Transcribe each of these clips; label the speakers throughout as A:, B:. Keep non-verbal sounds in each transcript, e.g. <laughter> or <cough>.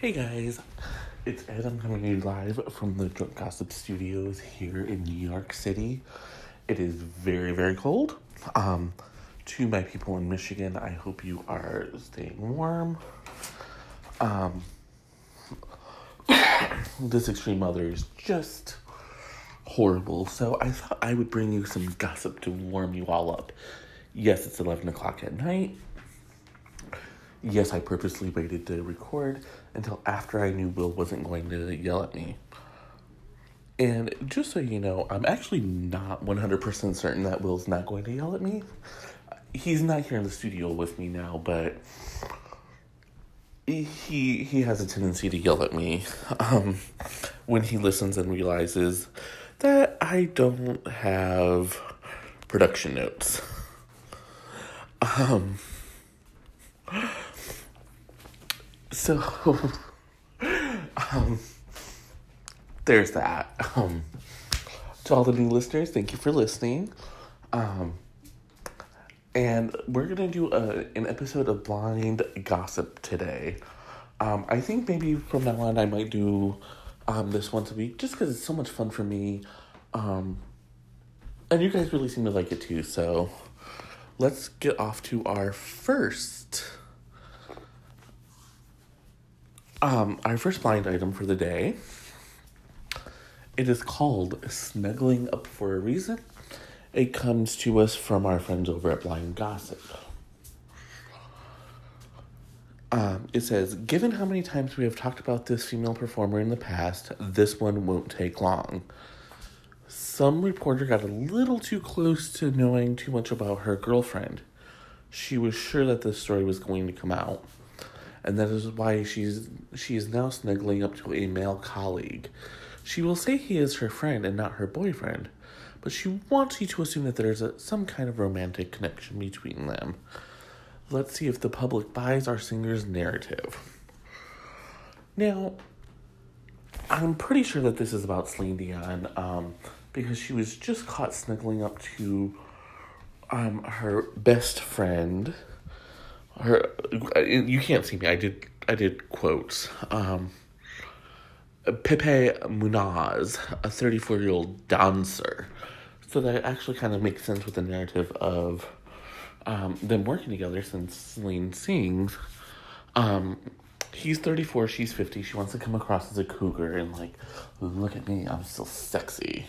A: Hey guys, it's Ed. I'm coming to you live from the Drunk Gossip Studios here in New York City. It is very, very cold. Um, to my people in Michigan, I hope you are staying warm. Um, <coughs> this extreme weather is just horrible, so I thought I would bring you some gossip to warm you all up. Yes, it's 11 o'clock at night. Yes, I purposely waited to record until after I knew Will wasn't going to yell at me. And just so you know, I'm actually not 100% certain that Will's not going to yell at me. He's not here in the studio with me now, but he he has a tendency to yell at me um, when he listens and realizes that I don't have production notes. Um, so, um, there's that. Um, to all the new listeners, thank you for listening. Um, and we're gonna do a, an episode of Blind Gossip today. Um, I think maybe from now on I might do um, this once a week just because it's so much fun for me. Um, and you guys really seem to like it too, so let's get off to our first um, our first blind item for the day. It is called Snuggling Up for a Reason. It comes to us from our friends over at Blind Gossip. Um, it says, given how many times we have talked about this female performer in the past, this one won't take long. Some reporter got a little too close to knowing too much about her girlfriend. She was sure that this story was going to come out and that is why she's she is now snuggling up to a male colleague. She will say he is her friend and not her boyfriend, but she wants you to assume that there is a, some kind of romantic connection between them. Let's see if the public buys our singer's narrative. Now, I'm pretty sure that this is about Celine Dion, um, because she was just caught snuggling up to um, her best friend her you can't see me. I did I did quotes. Um, Pepe Muñoz, a 34 year old dancer. So that actually kind of makes sense with the narrative of um, them working together since Celine sings. Um, he's 34, she's 50. She wants to come across as a cougar and, like, look at me, I'm still sexy.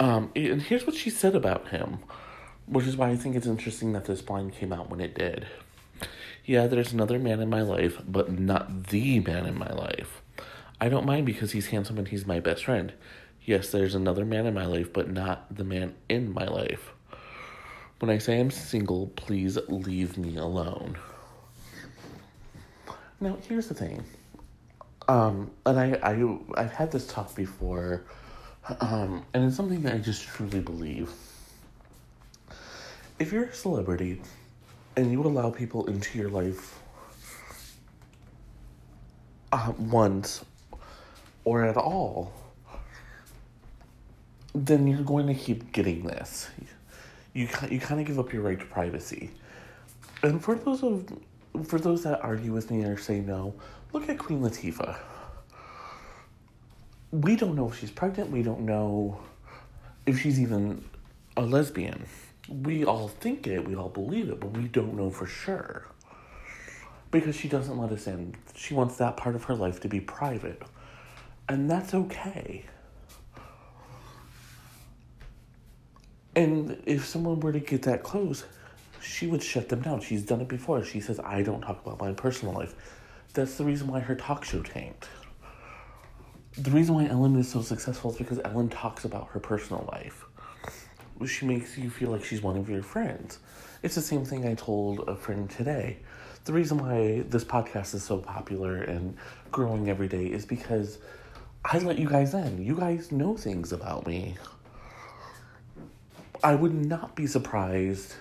A: Um, and here's what she said about him. Which is why I think it's interesting that this blind came out when it did. Yeah, there's another man in my life, but not the man in my life. I don't mind because he's handsome and he's my best friend. Yes, there's another man in my life, but not the man in my life. When I say I'm single, please leave me alone. Now, here's the thing. Um, and I, I, I've had this talk before, um, and it's something that I just truly believe if you're a celebrity and you allow people into your life uh, once or at all, then you're going to keep getting this. You you kind of give up your right to privacy. And for those of for those that argue with me or say no, look at Queen Latifah. We don't know if she's pregnant. We don't know if she's even a lesbian we all think it, we all believe it, but we don't know for sure. Because she doesn't let us in. She wants that part of her life to be private. And that's okay. And if someone were to get that close, she would shut them down. She's done it before. She says, I don't talk about my personal life. That's the reason why her talk show tanked. The reason why Ellen is so successful is because Ellen talks about her personal life she makes you feel like she's one of your friends. It's the same thing I told a friend today. The reason why this podcast is so popular and growing every day is because I let you guys in. You guys know things about me. I would not be surprised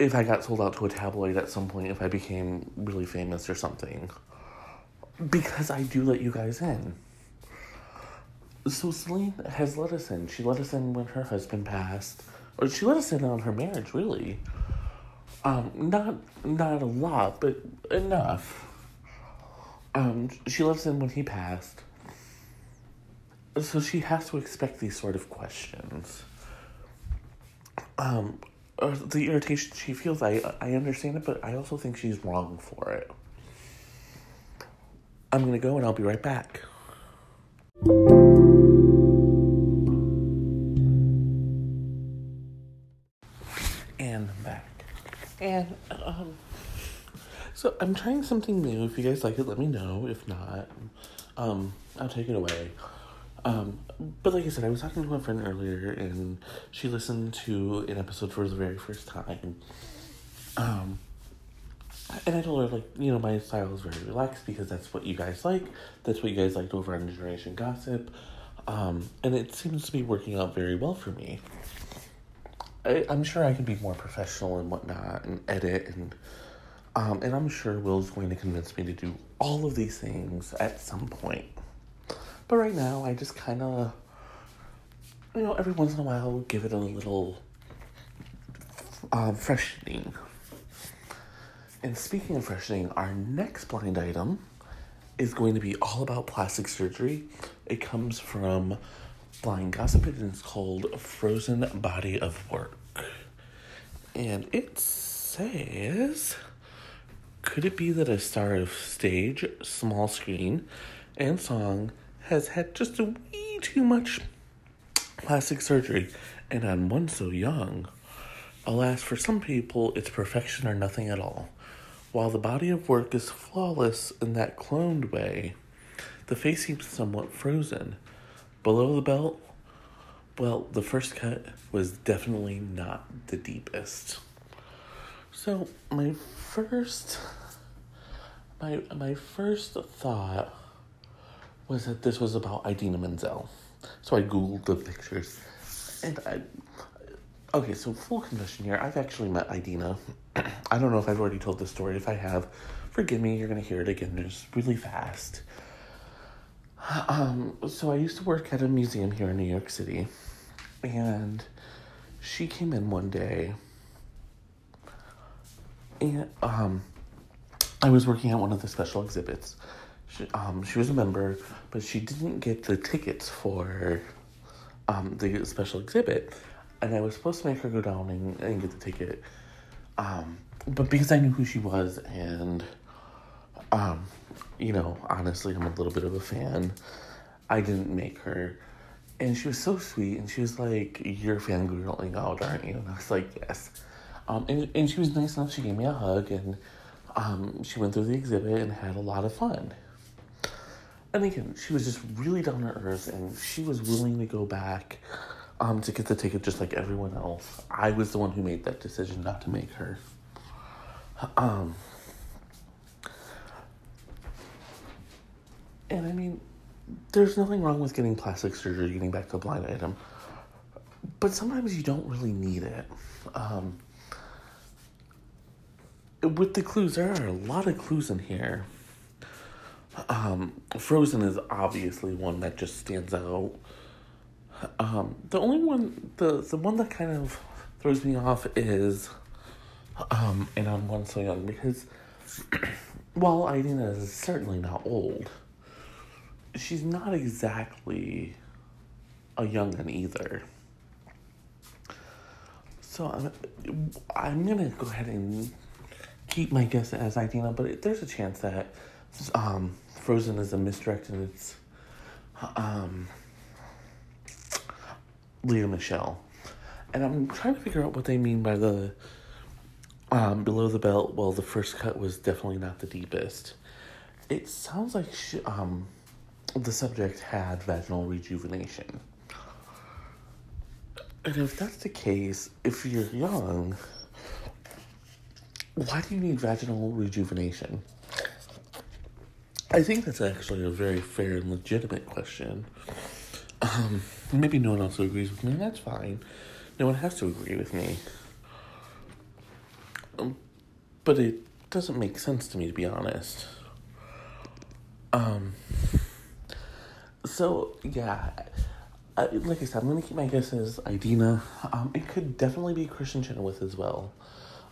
A: if I got sold out to a tabloid at some point if I became really famous or something. Because I do let you guys in so Celine has let us in. She let us in when her husband passed, or she let us in on her marriage. Really, um, not not a lot, but enough. um, she let us in when he passed. So she has to expect these sort of questions. Um, uh, the irritation she feels, I I understand it, but I also think she's wrong for it. I'm gonna go and I'll be right back. Um so I'm trying something new. If you guys like it, let me know. If not, um, I'll take it away. Um, but like I said, I was talking to a friend earlier, and she listened to an episode for the very first time. Um, and I told her like, you know, my style is very relaxed because that's what you guys like. That's what you guys liked over on Generation Gossip. Um, and it seems to be working out very well for me. I, I'm sure I could be more professional and whatnot, and edit and um, and I'm sure Will's going to convince me to do all of these things at some point. But right now, I just kind of, you know, every once in a while, give it a little um, freshening. And speaking of freshening, our next blind item is going to be all about plastic surgery. It comes from Blind Gossip and it's called Frozen Body of Work. And it says. Could it be that a star of stage, small screen, and song has had just a wee too much plastic surgery and on one so young? Alas, for some people, it's perfection or nothing at all. While the body of work is flawless in that cloned way, the face seems somewhat frozen. Below the belt, well, the first cut was definitely not the deepest. So, my first my my first thought was that this was about Idina Menzel. So I googled the pictures, and I. Okay, so full confession here. I've actually met Idina. <clears throat> I don't know if I've already told this story. If I have, forgive me. You're gonna hear it again, just really fast. Um, so I used to work at a museum here in New York City, and she came in one day, and um, I was working at one of the special exhibits. She, um, she was a member, but she didn't get the tickets for um, the special exhibit. And I was supposed to make her go down and, and get the ticket. Um, but because I knew who she was and, um, you know, honestly, I'm a little bit of a fan, I didn't make her. And she was so sweet, and she was like, You're fangirling out, aren't you? And I was like, Yes. Um, and, and she was nice enough, she gave me a hug, and um, she went through the exhibit and had a lot of fun. And again, she was just really down to earth and she was willing to go back um, to get the ticket just like everyone else. I was the one who made that decision not to make her. Um, and I mean, there's nothing wrong with getting plastic surgery, getting back to a blind item, but sometimes you don't really need it. Um, with the clues, there are a lot of clues in here. Um, Frozen is obviously one that just stands out. Um, the only one, the the one that kind of throws me off is, um, and on one so young because, <clears throat> while Idina is certainly not old, she's not exactly a young one either. So I'm, I'm gonna go ahead and keep my guess as Idina, but it, there's a chance that um, Frozen is a misdirect and it's um, Lea Michele. And I'm trying to figure out what they mean by the um, below the belt. Well, the first cut was definitely not the deepest. It sounds like she, um, the subject had vaginal rejuvenation. And if that's the case, if you're young, why do you need vaginal rejuvenation? I think that's actually a very fair and legitimate question. Um, maybe no one else agrees with me, that's fine. No one has to agree with me. Um, but it doesn't make sense to me, to be honest. Um, so, yeah, I, like I said, I'm to keep my guesses Idina. Um, it could definitely be Kristin Chenoweth as well.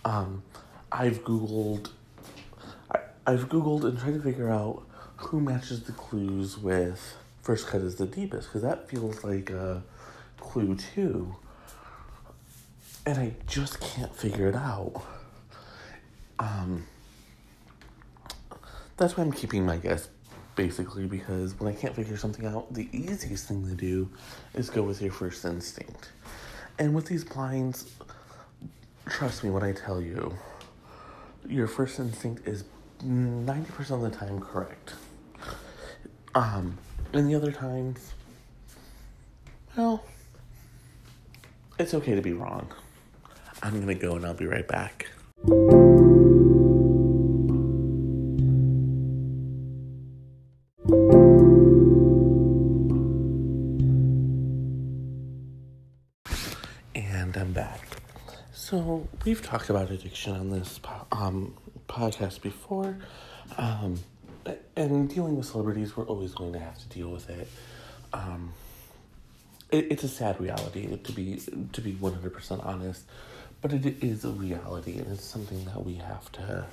A: Um, I've Googled, I, I've Googled and tried to figure out who matches the clues with first cut is the deepest because that feels like a clue too. And I just can't figure it out. Um, that's why I'm keeping my guess basically because when I can't figure something out, the easiest thing to do is go with your first instinct. And with these blinds, trust me when I tell you, your first instinct is 90% of the time correct. Um, and the other times, well, it's okay to be wrong. I'm gonna go and I'll be right back. We've talked about addiction on this um, podcast before, um, and dealing with celebrities, we're always going to have to deal with it. Um, it it's a sad reality to be to be one hundred percent honest, but it is a reality, and it's something that we have to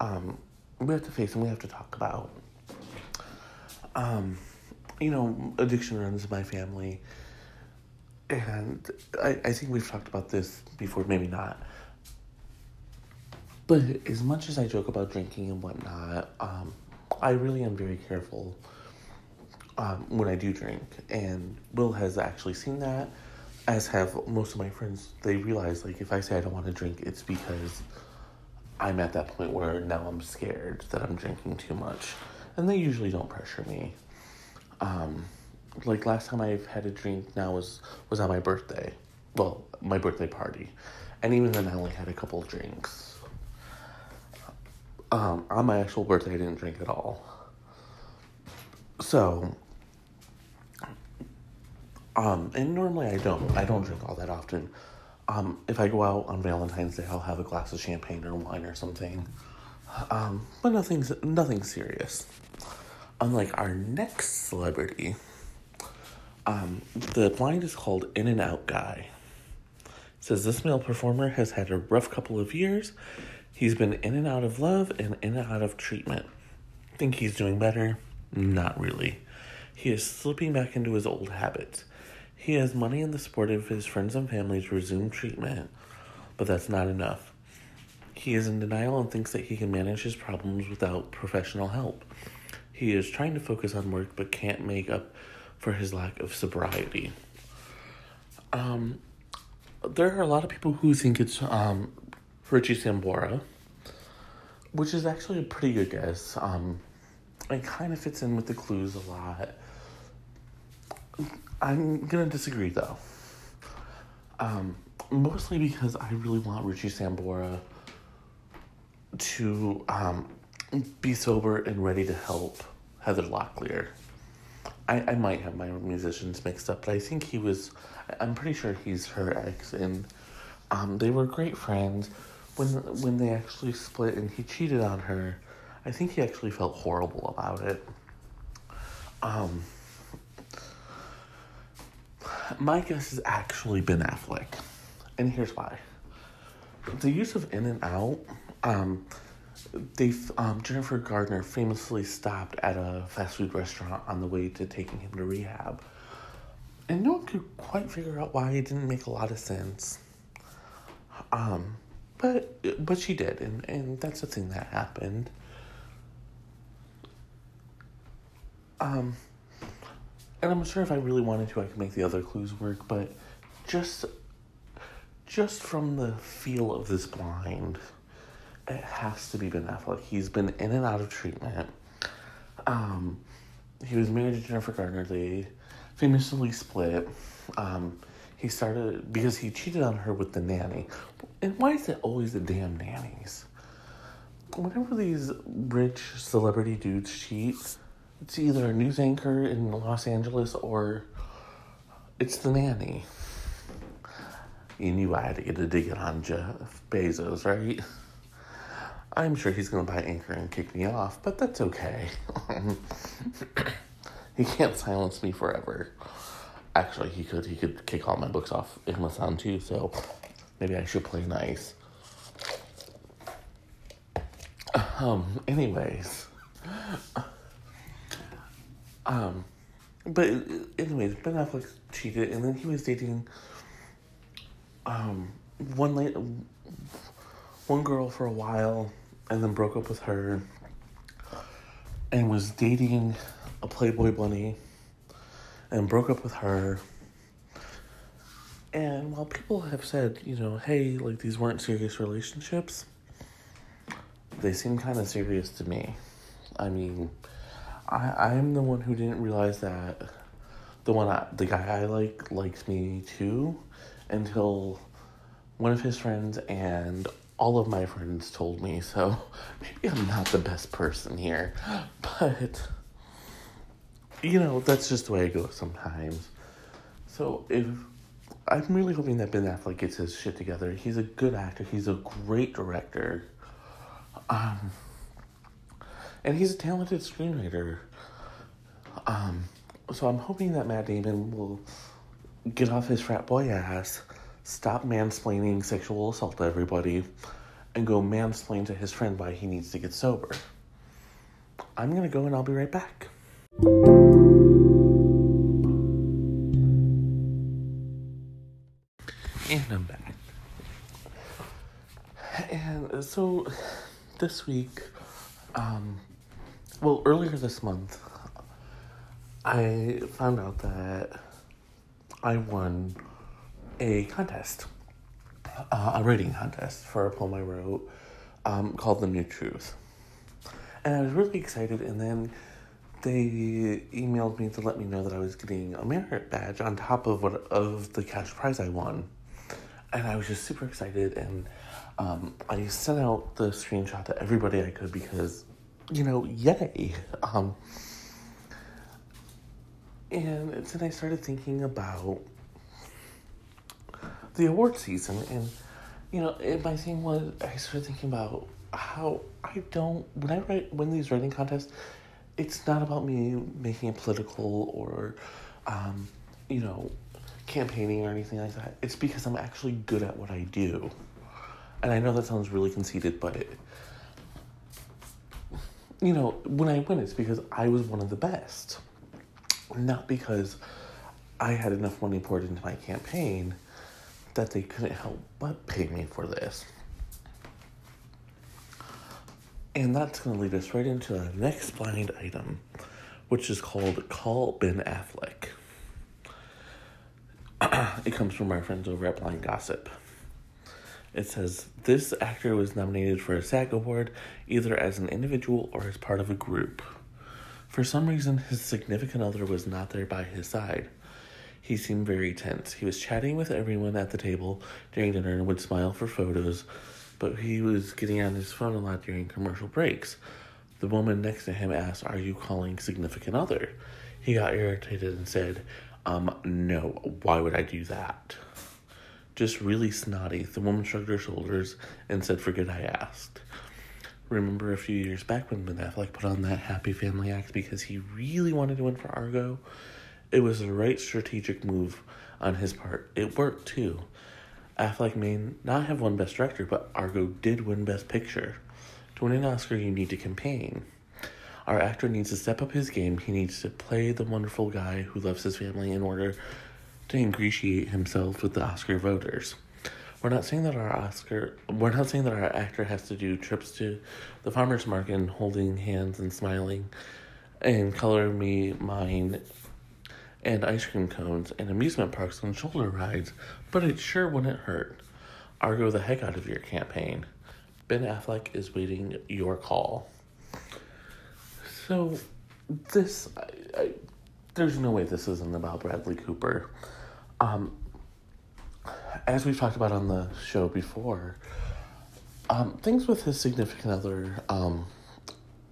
A: um, we have to face and we have to talk about. Um, you know, addiction runs in my family and I, I think we've talked about this before, maybe not. But as much as I joke about drinking and whatnot, um, I really am very careful um, when I do drink. And Will has actually seen that, as have most of my friends. They realize, like, if I say I don't want to drink, it's because I'm at that point where now I'm scared that I'm drinking too much. And they usually don't pressure me. Um, like last time I've had a drink now was was on my birthday. Well, my birthday party. And even then I only had a couple drinks. Um, on my actual birthday I didn't drink at all. So um, and normally I don't. I don't drink all that often. Um, if I go out on Valentine's Day, I'll have a glass of champagne or wine or something. Um, but nothing's nothing serious. Unlike our next celebrity, um, the blind is called In and Out Guy. It says this male performer has had a rough couple of years. He's been in and out of love and in and out of treatment. Think he's doing better? Not really. He is slipping back into his old habits. He has money and the support of his friends and family to resume treatment, but that's not enough. He is in denial and thinks that he can manage his problems without professional help. He is trying to focus on work but can't make up for his lack of sobriety. Um, there are a lot of people who think it's um, Richie Sambora, which is actually a pretty good guess. Um, it kind of fits in with the clues a lot. I'm gonna disagree though. Um, mostly because I really want Richie Sambora to um, be sober and ready to help Heather Locklear. I, I might have my musicians mixed up, but I think he was. I'm pretty sure he's her ex, and um, they were great friends. When when they actually split and he cheated on her, I think he actually felt horrible about it. Um, my guess has actually Ben Affleck, and here's why. The use of in and out, um, they um, Jennifer Gardner famously stopped at a fast food restaurant on the way to taking him to rehab, and no one could quite figure out why it didn't make a lot of sense. Um, but but she did, and and that's the thing that happened. Um, and I'm sure if I really wanted to, I could make the other clues work, but just just from the feel of this blind it has to be Ben Affleck. He's been in and out of treatment. Um, he was married to Jennifer Gardner. They famously split. Um, he started because he cheated on her with the nanny. And why is it always the damn nannies? Whenever these rich celebrity dudes cheat, it's either a news anchor in Los Angeles or it's the nanny. You knew I had to get a dig on Jeff Bezos, right? I'm sure he's going to buy Anchor and kick me off, but that's okay. <coughs> he can't silence me forever. Actually, he could. He could kick all my books off Amazon too. So maybe I should play nice. Um. Anyways, <coughs> Um, but anyways, Ben Affleck cheated, and then he was dating um one late one girl for a while, and then broke up with her, and was dating a Playboy bunny, and broke up with her. And while people have said, you know, hey, like these weren't serious relationships, they seem kind of serious to me. I mean, I I'm the one who didn't realize that the one I, the guy I like likes me too, until one of his friends and all of my friends told me. So <laughs> maybe I'm not the best person here, <gasps> but you know that's just the way it goes sometimes. So if I'm really hoping that Ben Affleck gets his shit together. He's a good actor. He's a great director. Um, and he's a talented screenwriter. Um, so I'm hoping that Matt Damon will get off his frat boy ass, stop mansplaining sexual assault to everybody, and go mansplain to his friend why he needs to get sober. I'm gonna go and I'll be right back. And I'm back. And so this week, um, well, earlier this month, I found out that I won a contest, uh, a writing contest for a poem I wrote um, called The New Truth. And I was really excited, and then they emailed me to let me know that I was getting a merit badge on top of what of the cash prize I won and I was just super excited and um, I sent out the screenshot to everybody I could because, you know, yay. Um, and then I started thinking about the award season and, you know, my thing was I started thinking about how I don't, when I write, win these writing contests, it's not about me making it political or, um, you know, campaigning or anything like that. It's because I'm actually good at what I do. And I know that sounds really conceited, but it, you know, when I win, it's because I was one of the best. Not because I had enough money poured into my campaign that they couldn't help but pay me for this. And that's going to lead us right into the next blind item, which is called Call Ben Affleck. <clears throat> it comes from our friends over at Blind Gossip. It says this actor was nominated for a SAG award either as an individual or as part of a group. For some reason, his significant other was not there by his side. He seemed very tense. He was chatting with everyone at the table during dinner and would smile for photos, but he was getting on his phone a lot during commercial breaks. The woman next to him asked, Are you calling significant other? He got irritated and said, um, no, why would I do that? Just really snotty. The woman shrugged her shoulders and said, Forget I asked. Remember a few years back when Ben Affleck put on that Happy Family act because he really wanted to win for Argo? It was the right strategic move on his part. It worked too. Affleck may not have won Best Director, but Argo did win Best Picture. To win an Oscar, you need to campaign. Our actor needs to step up his game. He needs to play the wonderful guy who loves his family in order to ingratiate himself with the Oscar voters. We're not saying that our Oscar, we're not saying that our actor has to do trips to the farmer's market and holding hands and smiling and color me mine and ice cream cones and amusement parks and shoulder rides, but it sure wouldn't hurt. Argo the heck out of your campaign. Ben Affleck is waiting your call. So, this, I, I, there's no way this isn't about Bradley Cooper. Um, as we've talked about on the show before, um, things with his significant other, um,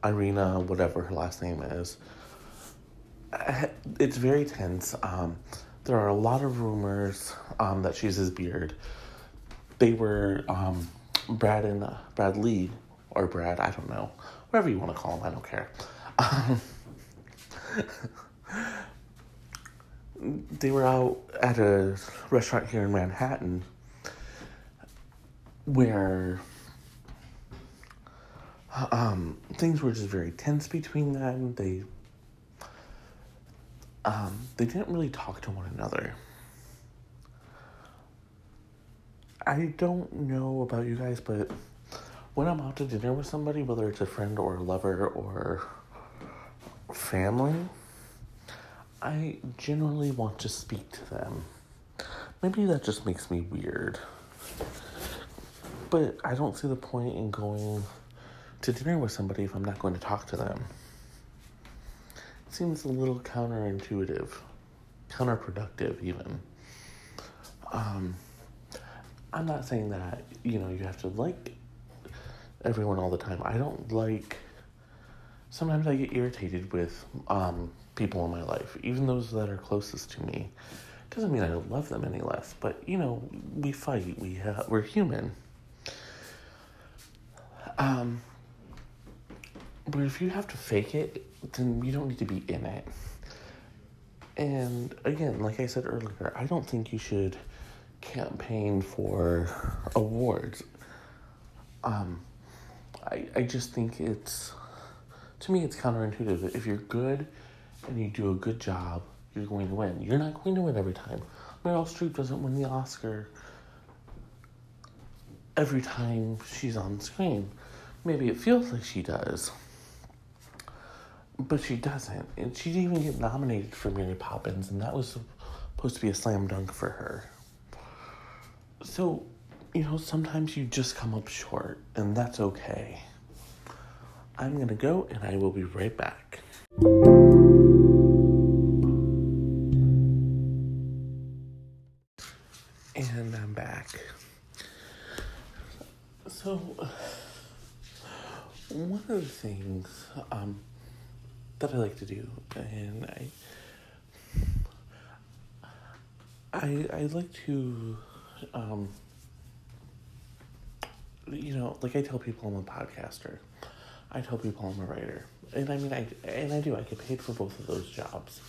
A: Irina, whatever her last name is, <laughs> it's very tense. Um, there are a lot of rumors um, that she's his beard. They were um, Brad and uh, Brad Lee, or Brad, I don't know, whatever you want to call him, I don't care. <laughs> They were out at a restaurant here in Manhattan where um, things were just very tense between them. They Um, they didn't really talk to one another. I don't know about you guys, but when I'm out to dinner with somebody, whether it's a friend or a lover or family, I generally want to speak to them. Maybe that just makes me weird. But I don't see the point in going to dinner with somebody if I'm not going to talk to them. Seems a little counterintuitive, counterproductive, even. Um, I'm not saying that, you know, you have to like everyone all the time. I don't like, sometimes I get irritated with um, people in my life, even those that are closest to me. Doesn't mean I don't love them any less, but you know, we fight, we have, we're human. Um, but if you have to fake it, then you don't need to be in it. And again, like I said earlier, I don't think you should campaign for awards. Um, I, I just think it's, to me, it's counterintuitive. If you're good and you do a good job, you're going to win. You're not going to win every time. Meryl Streep doesn't win the Oscar every time she's on screen. Maybe it feels like she does, but she doesn't. And she didn't even get nominated for Mary Poppins, and that was supposed to be a slam dunk for her. So, you know, sometimes you just come up short, and that's okay. I'm gonna go, and I will be right back. And I'm back. So, one of the things um, that I like to do, and I, I, I like to, um, you know, like I tell people I'm a podcaster. I tell people I'm a writer, and I mean, I and I do. I get paid for both of those jobs.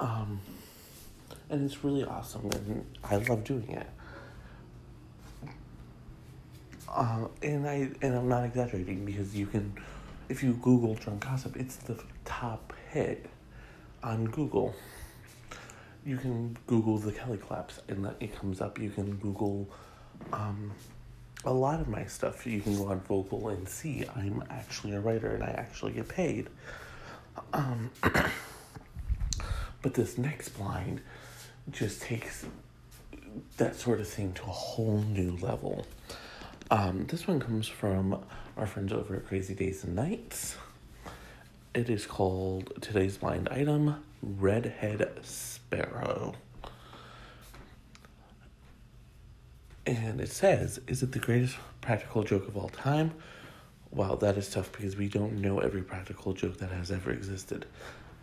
A: Um, and it's really awesome, and I love doing it. Uh, and I and I'm not exaggerating because you can, if you Google drunk gossip, it's the top hit on Google. You can Google the Kelly Claps and that it comes up. You can Google um, a lot of my stuff. You can go on Vocal and see I'm actually a writer and I actually get paid. Um, <clears throat> but this next blind just takes that sort of thing to a whole new level. Um, this one comes from our friends over at Crazy Days and Nights. It is called Today's Blind Item Redhead Sparrow. And it says, Is it the greatest practical joke of all time? Wow, that is tough because we don't know every practical joke that has ever existed.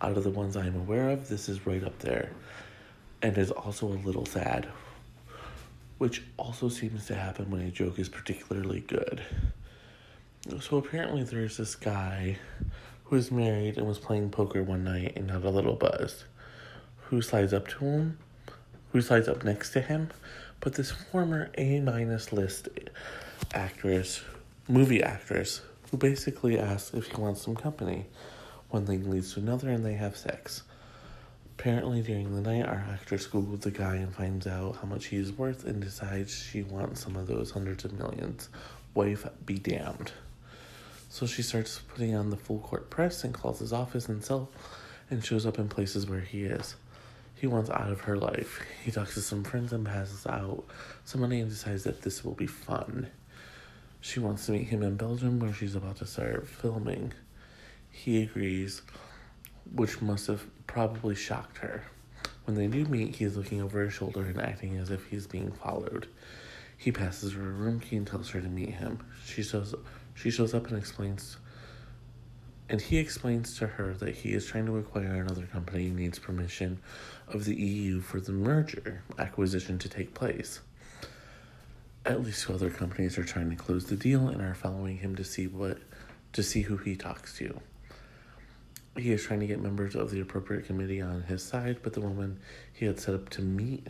A: Out of the ones I am aware of, this is right up there. And is also a little sad, which also seems to happen when a joke is particularly good. So apparently, there's this guy who is married and was playing poker one night and got a little buzzed. Who slides up to him? Who slides up next to him? But this former A minus list actress, movie actress, who basically asks if he wants some company. One thing leads to another, and they have sex. Apparently, during the night, our actress Googles the guy and finds out how much he is worth and decides she wants some of those hundreds of millions. Wife be damned. So she starts putting on the full court press and calls his office and cell and shows up in places where he is. He wants out of her life. He talks to some friends and passes out some money and decides that this will be fun. She wants to meet him in Belgium where she's about to start filming. He agrees, which must have probably shocked her. When they do meet, he is looking over his shoulder and acting as if he's being followed. He passes her a room key and tells her to meet him. She shows she shows up and explains and he explains to her that he is trying to acquire another company and needs permission of the EU for the merger acquisition to take place. At least two other companies are trying to close the deal and are following him to see what to see who he talks to. He is trying to get members of the appropriate committee on his side, but the woman he had set up to meet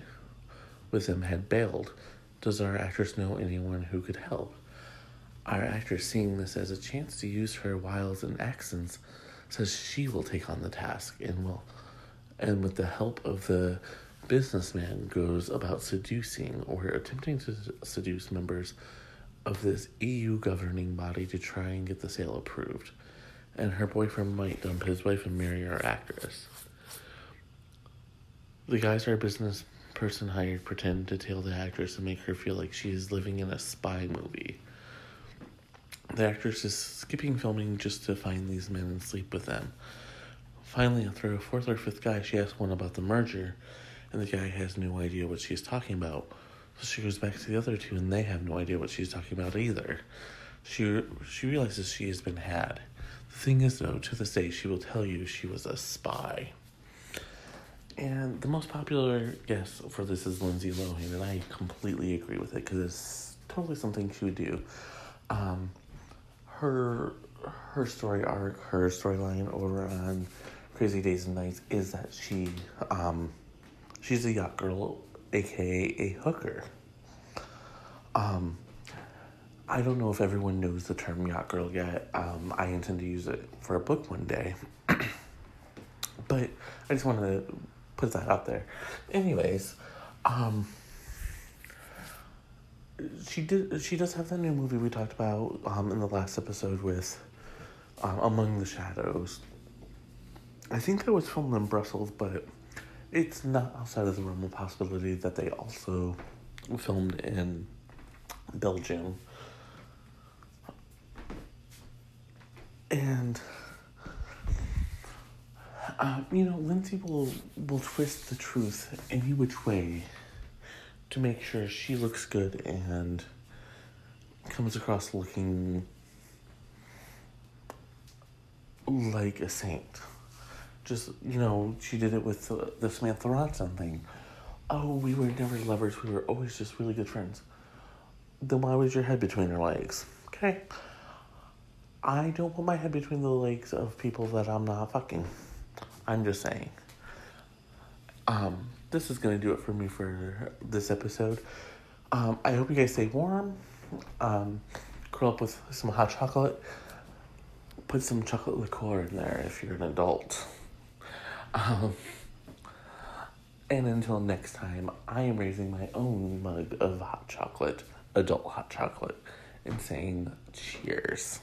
A: with him had bailed. Does our actress know anyone who could help? Our actress, seeing this as a chance to use her wiles and accents, says she will take on the task and will, and with the help of the businessman, goes about seducing or attempting to seduce members of this EU governing body to try and get the sale approved. And her boyfriend might dump his wife and marry our actress. The guys our business person hired pretend to tail the actress and make her feel like she is living in a spy movie. The actress is skipping filming just to find these men and sleep with them. Finally, after a fourth or fifth guy, she asks one about the merger, and the guy has no idea what she's talking about. So she goes back to the other two, and they have no idea what she's talking about either. She she realizes she has been had. Thing is, though, to this day, she will tell you she was a spy. And the most popular guess for this is Lindsay Lohan, and I completely agree with it because it's totally something she would do. Um, her her story arc, her storyline over on Crazy Days and Nights is that she um, she's a yacht girl, aka a hooker. Um, I don't know if everyone knows the term yacht girl yet. Um, I intend to use it for a book one day, <clears throat> but I just want to put that out there. Anyways, um, she did. She does have that new movie we talked about um, in the last episode with um, Among the Shadows. I think that was filmed in Brussels, but it's not outside of the realm of possibility that they also filmed in Belgium. And uh, you know, Lindsay will will twist the truth any which way to make sure she looks good and comes across looking like a saint. Just, you know, she did it with the, the Samantha Ronson thing. Oh, we were never lovers, we were always just really good friends. Then why was your head between her legs? Okay. I don't put my head between the legs of people that I'm not fucking. I'm just saying. Um, this is to do it for me for this episode. Um, I hope you guys stay warm. Um, curl up with some hot chocolate. Put some chocolate liqueur in there if you're an adult. Um, and until next time, I am raising my own mug of hot chocolate, adult hot chocolate, and saying cheers.